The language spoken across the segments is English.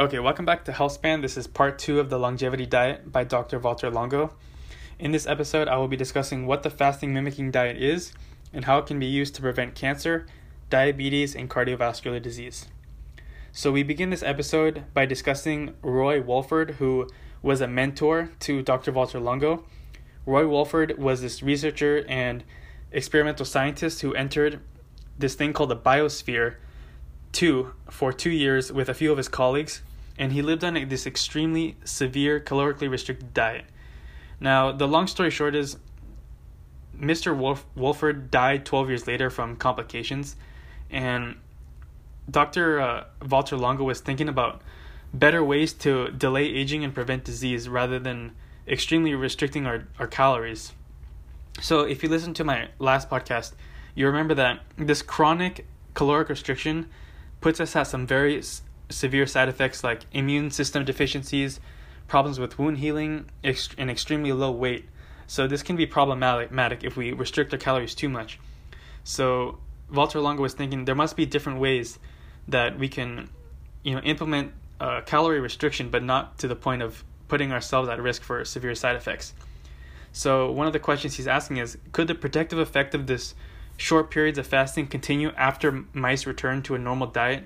Okay, welcome back to HealthSpan. This is part two of the longevity diet by Dr. Walter Longo. In this episode, I will be discussing what the fasting mimicking diet is and how it can be used to prevent cancer, diabetes, and cardiovascular disease. So, we begin this episode by discussing Roy Walford, who was a mentor to Dr. Walter Longo. Roy Walford was this researcher and experimental scientist who entered this thing called the biosphere two for two years with a few of his colleagues, and he lived on this extremely severe calorically restricted diet. Now, the long story short is Mr. Wolf- Walford died 12 years later from complications, and Dr. Uh, Walter Longo was thinking about better ways to delay aging and prevent disease rather than extremely restricting our, our calories. So, if you listen to my last podcast, you remember that this chronic caloric restriction puts us at some very severe side effects like immune system deficiencies, problems with wound healing, ex- and extremely low weight. So this can be problematic if we restrict our calories too much. So Walter Longo was thinking there must be different ways that we can, you know, implement uh, calorie restriction, but not to the point of putting ourselves at risk for severe side effects. So one of the questions he's asking is, could the protective effect of this short periods of fasting continue after mice return to a normal diet?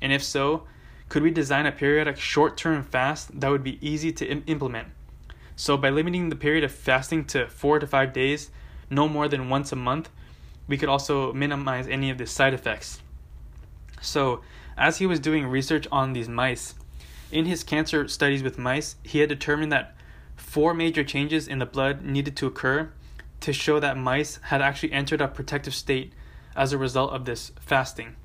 And if so, could we design a periodic short term fast that would be easy to Im- implement? So, by limiting the period of fasting to four to five days, no more than once a month, we could also minimize any of the side effects. So, as he was doing research on these mice, in his cancer studies with mice, he had determined that four major changes in the blood needed to occur to show that mice had actually entered a protective state as a result of this fasting.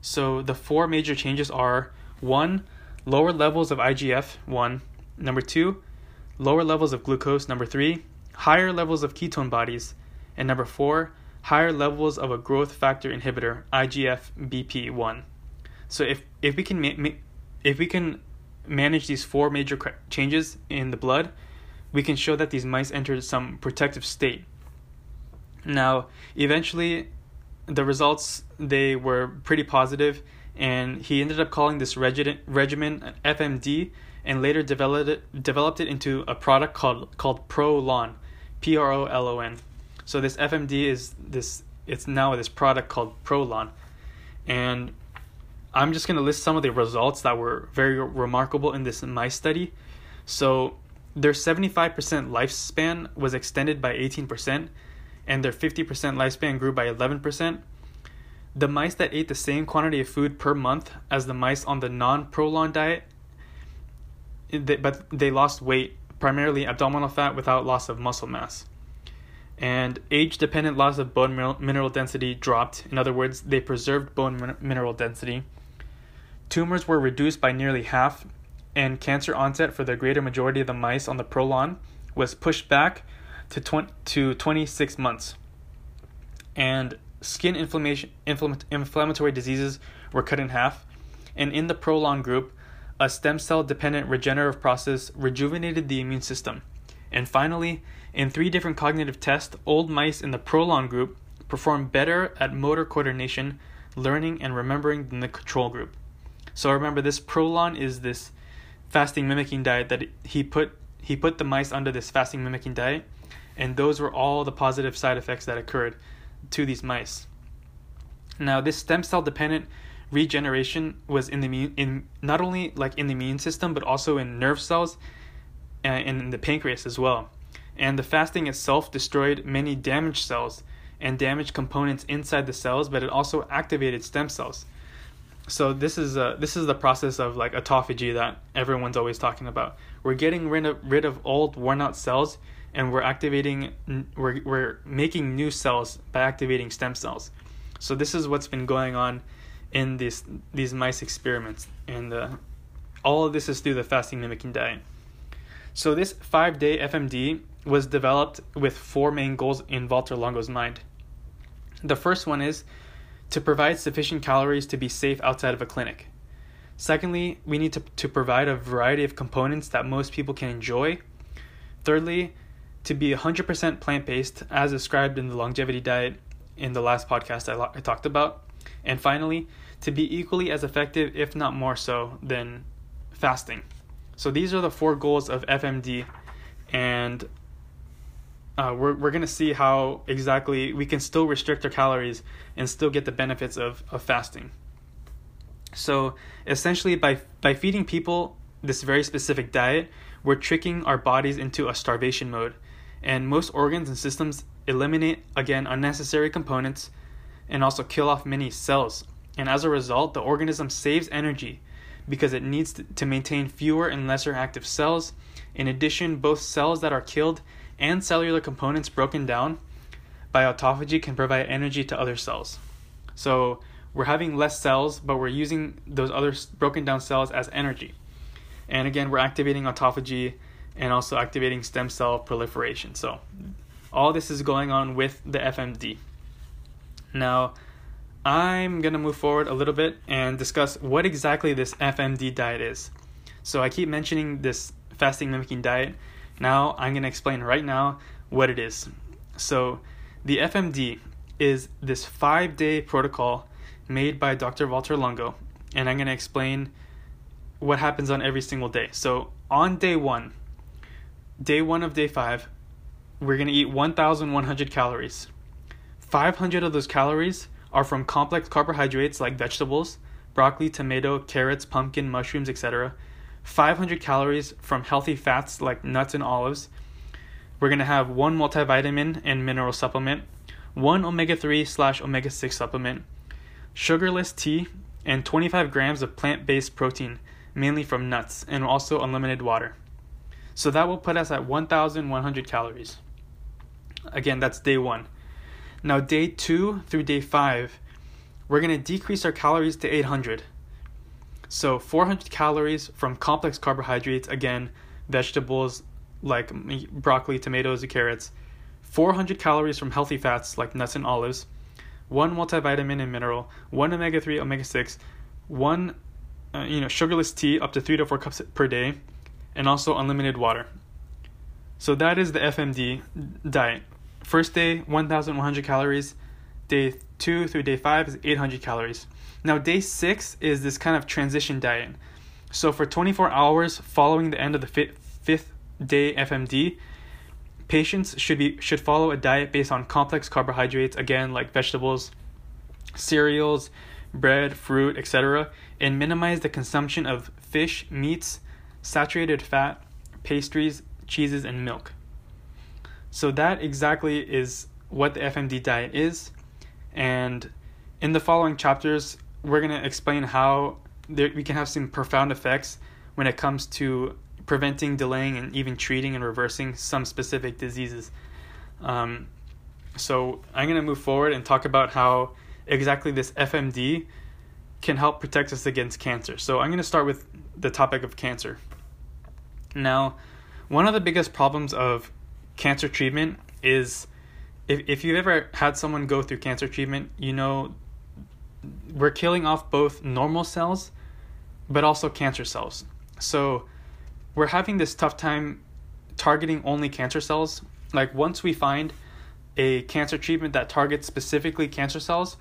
So the four major changes are one, lower levels of IGF, one, number two, lower levels of glucose, number three, higher levels of ketone bodies, and number four, higher levels of a growth factor inhibitor, IGF BP1. So if if we can ma- if we can manage these four major changes in the blood, we can show that these mice entered some protective state. Now, eventually, the results they were pretty positive, and he ended up calling this regi- regimen an FMD, and later developed it, developed it into a product called called Prolon, P R O L O N. So this FMD is this it's now this product called Prolon, and I'm just gonna list some of the results that were very remarkable in this mice study. So their 75% lifespan was extended by 18%, and their 50% lifespan grew by 11%. The mice that ate the same quantity of food per month as the mice on the non Prolon diet, but they lost weight, primarily abdominal fat without loss of muscle mass. And age dependent loss of bone mineral density dropped. In other words, they preserved bone mineral density. Tumors were reduced by nearly half, and cancer onset for the greater majority of the mice on the Prolon was pushed back to 20, to 26 months. And skin inflammation infl- inflammatory diseases were cut in half. And in the Prolon group, a stem cell dependent regenerative process rejuvenated the immune system. And finally, in three different cognitive tests, old mice in the Prolon group performed better at motor coordination, learning, and remembering than the control group. So remember, this Prolon is this fasting mimicking diet that he put he put the mice under this fasting mimicking diet and those were all the positive side effects that occurred to these mice. Now this stem cell dependent regeneration was in the immune, in not only like in the immune system but also in nerve cells and in the pancreas as well. And the fasting itself destroyed many damaged cells and damaged components inside the cells but it also activated stem cells. So this is uh, this is the process of like autophagy that everyone's always talking about. We're getting rid of rid of old worn out cells and we're activating we're we're making new cells by activating stem cells. So this is what's been going on in these these mice experiments and uh, all of this is through the fasting mimicking diet. So this 5-day FMD was developed with four main goals in Walter Longo's mind. The first one is to provide sufficient calories to be safe outside of a clinic. Secondly, we need to, to provide a variety of components that most people can enjoy. Thirdly, to be 100% plant based, as described in the longevity diet in the last podcast I, lo- I talked about. And finally, to be equally as effective, if not more so, than fasting. So these are the four goals of FMD, and uh, we're we're gonna see how exactly we can still restrict our calories and still get the benefits of, of fasting. So essentially, by by feeding people this very specific diet, we're tricking our bodies into a starvation mode, and most organs and systems eliminate again unnecessary components, and also kill off many cells. And as a result, the organism saves energy because it needs to maintain fewer and lesser active cells. In addition, both cells that are killed and cellular components broken down by autophagy can provide energy to other cells. So we're having less cells, but we're using those other broken down cells as energy. And again, we're activating autophagy and also activating stem cell proliferation. So all this is going on with the FMD. Now, I'm going to move forward a little bit and discuss what exactly this FMD diet is. So I keep mentioning this fasting mimicking diet. Now I'm going to explain right now what it is. So the FMD is this five day protocol made by Dr. Walter Longo, and I'm going to explain what happens on every single day. So on day one, day one of day five, we're going to eat 1,100 calories. 500 of those calories are from complex carbohydrates like vegetables, broccoli, tomato, carrots, pumpkin, mushrooms, etc. 500 calories from healthy fats like nuts and olives. We're going to have one multivitamin and mineral supplement, one omega 3 slash omega 6 supplement, sugarless tea, and 25 grams of plant based protein, mainly from nuts, and also unlimited water. So that will put us at 1,100 calories. Again, that's day one. Now, day two through day five, we're going to decrease our calories to 800. So, 400 calories from complex carbohydrates, again, vegetables like broccoli, tomatoes, and carrots. 400 calories from healthy fats like nuts and olives. One multivitamin and mineral. One omega 3, omega 6. One uh, you know, sugarless tea up to three to four cups per day, and also unlimited water. So that is the FMD diet. First day, 1,100 calories. Day two through day five is 800 calories. Now, day six is this kind of transition diet. So, for 24 hours following the end of the fifth, fifth day FMD, patients should be should follow a diet based on complex carbohydrates, again like vegetables, cereals, bread, fruit, etc., and minimize the consumption of fish, meats, saturated fat, pastries, cheeses, and milk. So that exactly is what the FMD diet is. And in the following chapters, we're going to explain how there, we can have some profound effects when it comes to preventing, delaying, and even treating and reversing some specific diseases. Um, so I'm going to move forward and talk about how exactly this FMD can help protect us against cancer. So I'm going to start with the topic of cancer. Now, one of the biggest problems of cancer treatment is if, if you've ever had someone go through cancer treatment, you know we're killing off both normal cells but also cancer cells. So we're having this tough time targeting only cancer cells. Like once we find a cancer treatment that targets specifically cancer cells,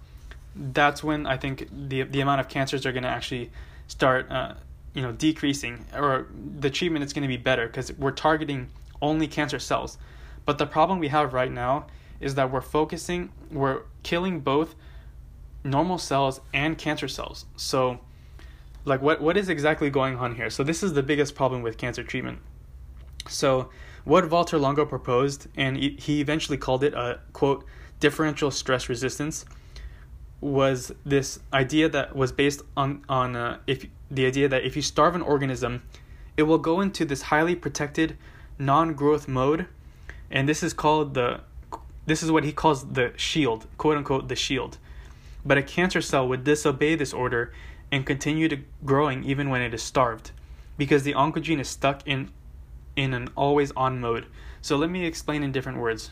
that's when I think the the amount of cancers are going to actually start uh, you know decreasing or the treatment is going to be better because we're targeting only cancer cells. But the problem we have right now is that we're focusing, we're killing both normal cells and cancer cells. So, like, what, what is exactly going on here? So, this is the biggest problem with cancer treatment. So, what Walter Longo proposed, and he eventually called it a quote, differential stress resistance, was this idea that was based on, on uh, if the idea that if you starve an organism, it will go into this highly protected non growth mode and this is called the this is what he calls the shield, quote unquote the shield. But a cancer cell would disobey this order and continue to growing even when it is starved because the oncogene is stuck in in an always on mode. So let me explain in different words.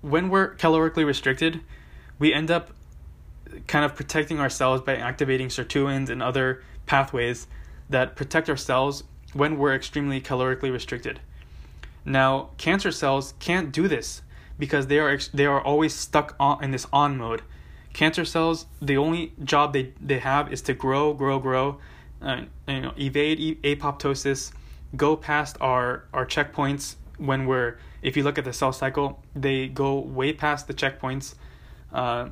When we're calorically restricted, we end up kind of protecting ourselves by activating sirtuins and other pathways that protect our cells when we're extremely calorically restricted. Now, cancer cells can't do this because they are they are always stuck on in this on mode. Cancer cells, the only job they, they have is to grow, grow, grow, uh, you know, evade apoptosis, go past our our checkpoints when we're if you look at the cell cycle, they go way past the checkpoints. Uh,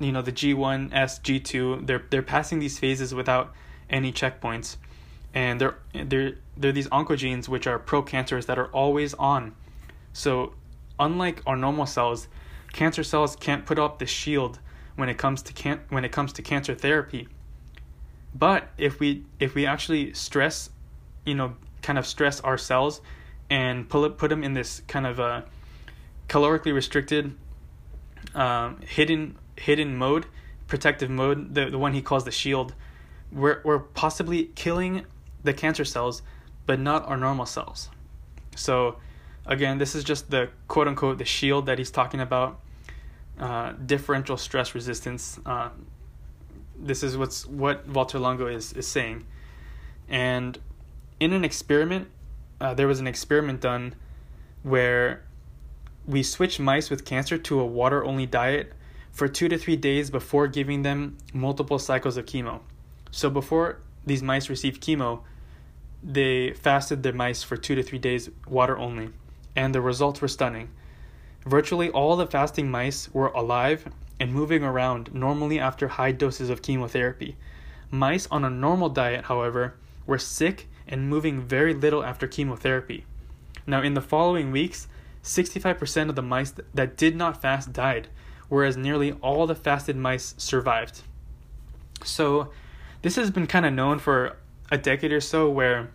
you know the G1, S, G2. They're they're passing these phases without any checkpoints, and they're they're they're these oncogenes which are pro-cancerous that are always on. So, unlike our normal cells, cancer cells can't put up the shield when it comes to can when it comes to cancer therapy. But if we if we actually stress, you know, kind of stress our cells and pull it, put them in this kind of a calorically restricted, um, hidden hidden mode, protective mode, the the one he calls the shield, we're we're possibly killing the cancer cells, but not our normal cells. So, again, this is just the quote unquote the shield that he's talking about. Uh, differential stress resistance. Uh, this is what's what Walter Longo is is saying, and in an experiment, uh, there was an experiment done where we switched mice with cancer to a water only diet for two to three days before giving them multiple cycles of chemo. So before these mice received chemo, they fasted their mice for two to three days, water only, and the results were stunning. Virtually all the fasting mice were alive and moving around normally after high doses of chemotherapy. Mice on a normal diet, however, were sick and moving very little after chemotherapy. Now, in the following weeks, 65% of the mice that did not fast died, whereas nearly all the fasted mice survived. So, this has been kind of known for a decade or so where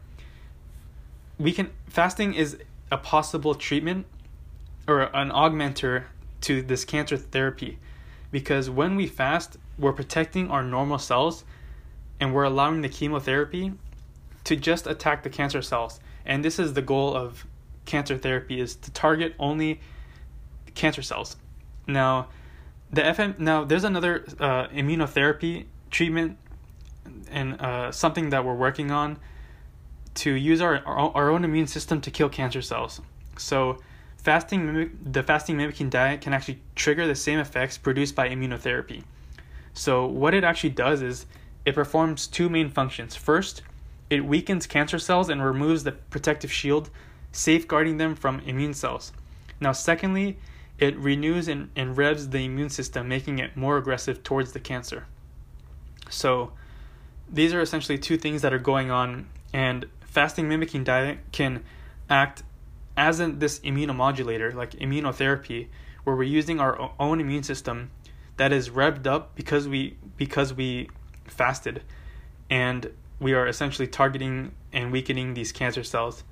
we can fasting is a possible treatment or an augmenter to this cancer therapy because when we fast we're protecting our normal cells and we're allowing the chemotherapy to just attack the cancer cells and this is the goal of cancer therapy is to target only cancer cells now the fm now there's another uh, immunotherapy treatment and uh, something that we're working on to use our, our own immune system to kill cancer cells. So, fasting mimic, the fasting mimicking diet can actually trigger the same effects produced by immunotherapy. So, what it actually does is it performs two main functions. First, it weakens cancer cells and removes the protective shield, safeguarding them from immune cells. Now, secondly, it renews and, and revs the immune system, making it more aggressive towards the cancer. So, these are essentially two things that are going on, and fasting mimicking diet can act as in this immunomodulator, like immunotherapy, where we're using our own immune system that is revved up because we because we fasted, and we are essentially targeting and weakening these cancer cells,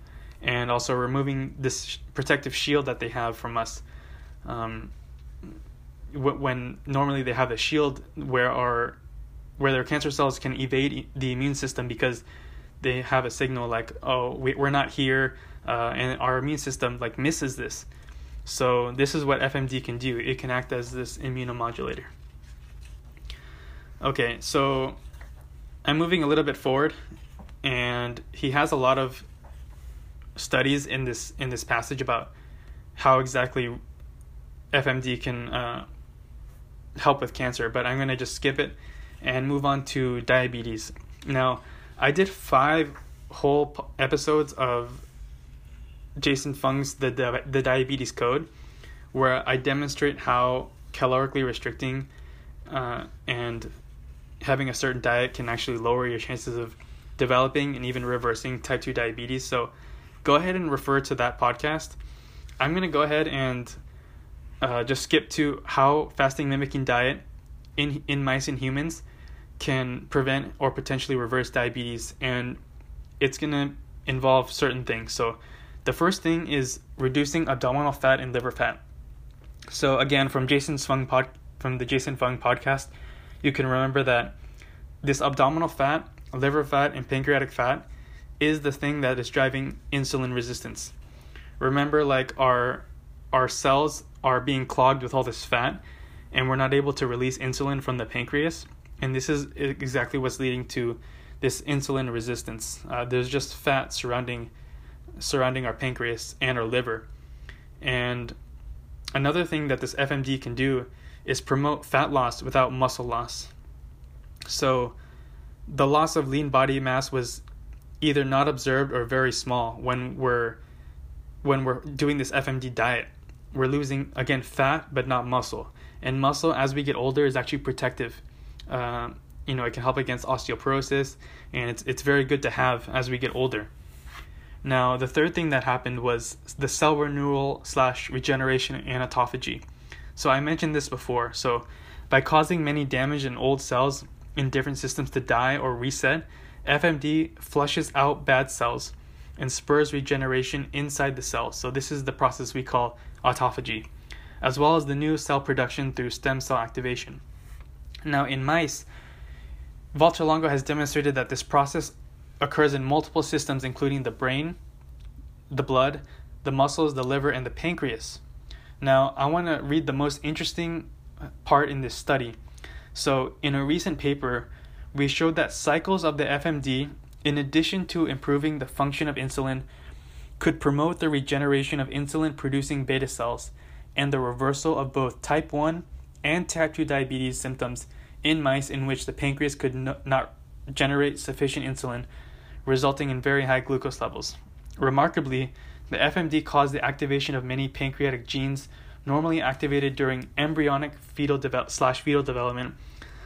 and also removing this protective shield that they have from us. Um, when normally they have a shield where our where their cancer cells can evade the immune system because they have a signal like oh we, we're not here uh, and our immune system like misses this. So this is what fmd can do. It can act as this immunomodulator. Okay so i'm moving a little bit forward and he has a lot of studies in this in this passage about how exactly fmd can uh, help with cancer but i'm going to just skip it and move on to diabetes. Now, I did five whole episodes of Jason Fung's the, the the diabetes code, where I demonstrate how calorically restricting uh, and having a certain diet can actually lower your chances of developing and even reversing type 2 diabetes. So go ahead and refer to that podcast. I'm going to go ahead and uh, just skip to how fasting mimicking diet in in mice and humans can prevent or potentially reverse diabetes and it's going to involve certain things. So the first thing is reducing abdominal fat and liver fat. So again from Jason Fung pod from the Jason Fung podcast, you can remember that this abdominal fat, liver fat and pancreatic fat is the thing that is driving insulin resistance. Remember like our our cells are being clogged with all this fat and we're not able to release insulin from the pancreas. And this is exactly what's leading to this insulin resistance. Uh, there's just fat surrounding surrounding our pancreas and our liver. And another thing that this FMD can do is promote fat loss without muscle loss. So the loss of lean body mass was either not observed or very small when we're when we're doing this FMD diet. We're losing again fat but not muscle, and muscle as we get older is actually protective. Uh, you know, it can help against osteoporosis, and it's it's very good to have as we get older. Now, the third thing that happened was the cell renewal slash regeneration and autophagy. So I mentioned this before. So by causing many damage in old cells in different systems to die or reset, FMD flushes out bad cells and spurs regeneration inside the cell. So this is the process we call autophagy, as well as the new cell production through stem cell activation. Now in mice, Valter Longo has demonstrated that this process occurs in multiple systems, including the brain, the blood, the muscles, the liver, and the pancreas. Now, I want to read the most interesting part in this study. So, in a recent paper, we showed that cycles of the FMD, in addition to improving the function of insulin, could promote the regeneration of insulin producing beta cells and the reversal of both type 1 and type 2 diabetes symptoms in mice in which the pancreas could no, not generate sufficient insulin resulting in very high glucose levels. Remarkably, the FMD caused the activation of many pancreatic genes normally activated during embryonic fetal devel- slash fetal development,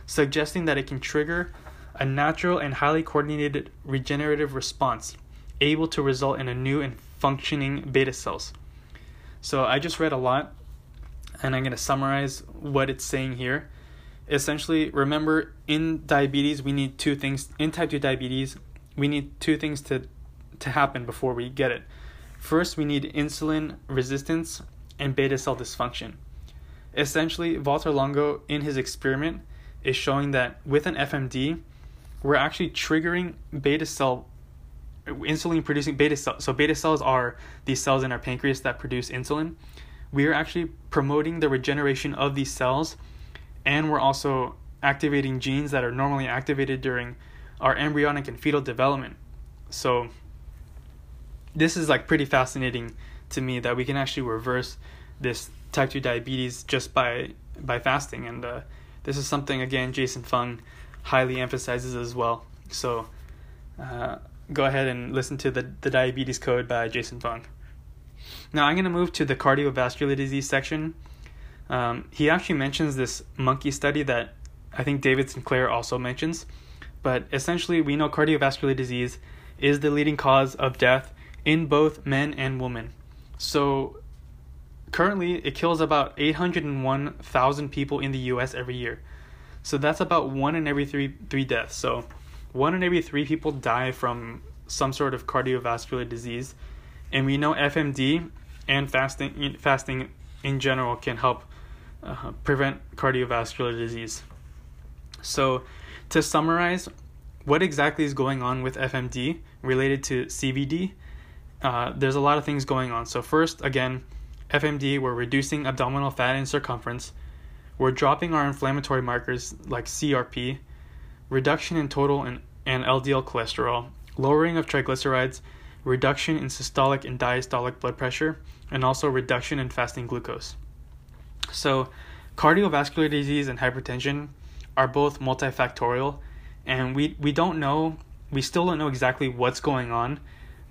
suggesting that it can trigger a natural and highly coordinated regenerative response, able to result in a new and functioning beta cells. So I just read a lot, and I'm going to summarize what it's saying here. Essentially, remember in diabetes, we need two things. In type 2 diabetes, we need two things to to happen before we get it. First, we need insulin resistance and beta cell dysfunction. Essentially, Walter Longo in his experiment is showing that with an FMD, we're actually triggering beta cell insulin producing beta cells. So beta cells are these cells in our pancreas that produce insulin. We are actually promoting the regeneration of these cells and we're also activating genes that are normally activated during our embryonic and fetal development. So this is like pretty fascinating to me that we can actually reverse this type 2 diabetes just by by fasting and uh, this is something again Jason Fung highly emphasizes as well. So uh, go ahead and listen to the, the diabetes code by Jason Fung. Now I'm going to move to the cardiovascular disease section. Um, he actually mentions this monkey study that I think David Sinclair also mentions. But essentially, we know cardiovascular disease is the leading cause of death in both men and women. So currently, it kills about 801,000 people in the US every year. So that's about one in every three, three deaths. So one in every three people die from some sort of cardiovascular disease. And we know FMD and fasting, fasting in general can help uh, prevent cardiovascular disease. So to summarize, what exactly is going on with FMD related to CVD? Uh, there's a lot of things going on. So, first, again, FMD, we're reducing abdominal fat and circumference. We're dropping our inflammatory markers like CRP, reduction in total and, and LDL cholesterol, lowering of triglycerides, reduction in systolic and diastolic blood pressure, and also reduction in fasting glucose. So, cardiovascular disease and hypertension are both multifactorial, and we we don't know we still don't know exactly what's going on,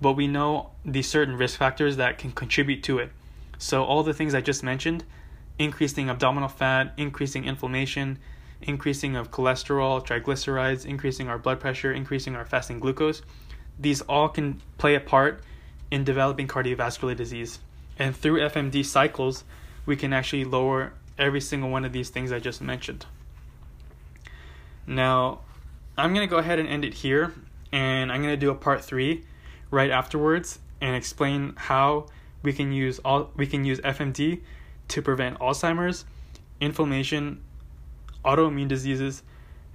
but we know these certain risk factors that can contribute to it. So all the things I just mentioned, increasing abdominal fat, increasing inflammation, increasing of cholesterol, triglycerides, increasing our blood pressure, increasing our fasting glucose, these all can play a part in developing cardiovascular disease. And through FMD cycles, we can actually lower every single one of these things I just mentioned. Now, I'm going to go ahead and end it here, and I'm going to do a part three right afterwards and explain how we can use all we can use FMD to prevent Alzheimer's, inflammation, autoimmune diseases,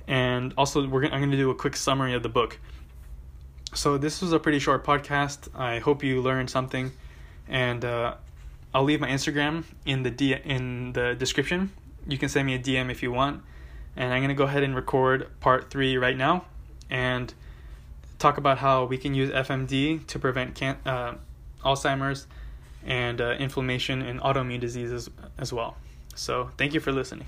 and also we're gonna, I'm going to do a quick summary of the book. So this was a pretty short podcast. I hope you learned something, and uh, I'll leave my Instagram in the D- in the description. You can send me a DM if you want and I'm going to go ahead and record part three right now and talk about how we can use FMD to prevent can- uh, Alzheimer's and uh, inflammation and autoimmune diseases as well. So, thank you for listening.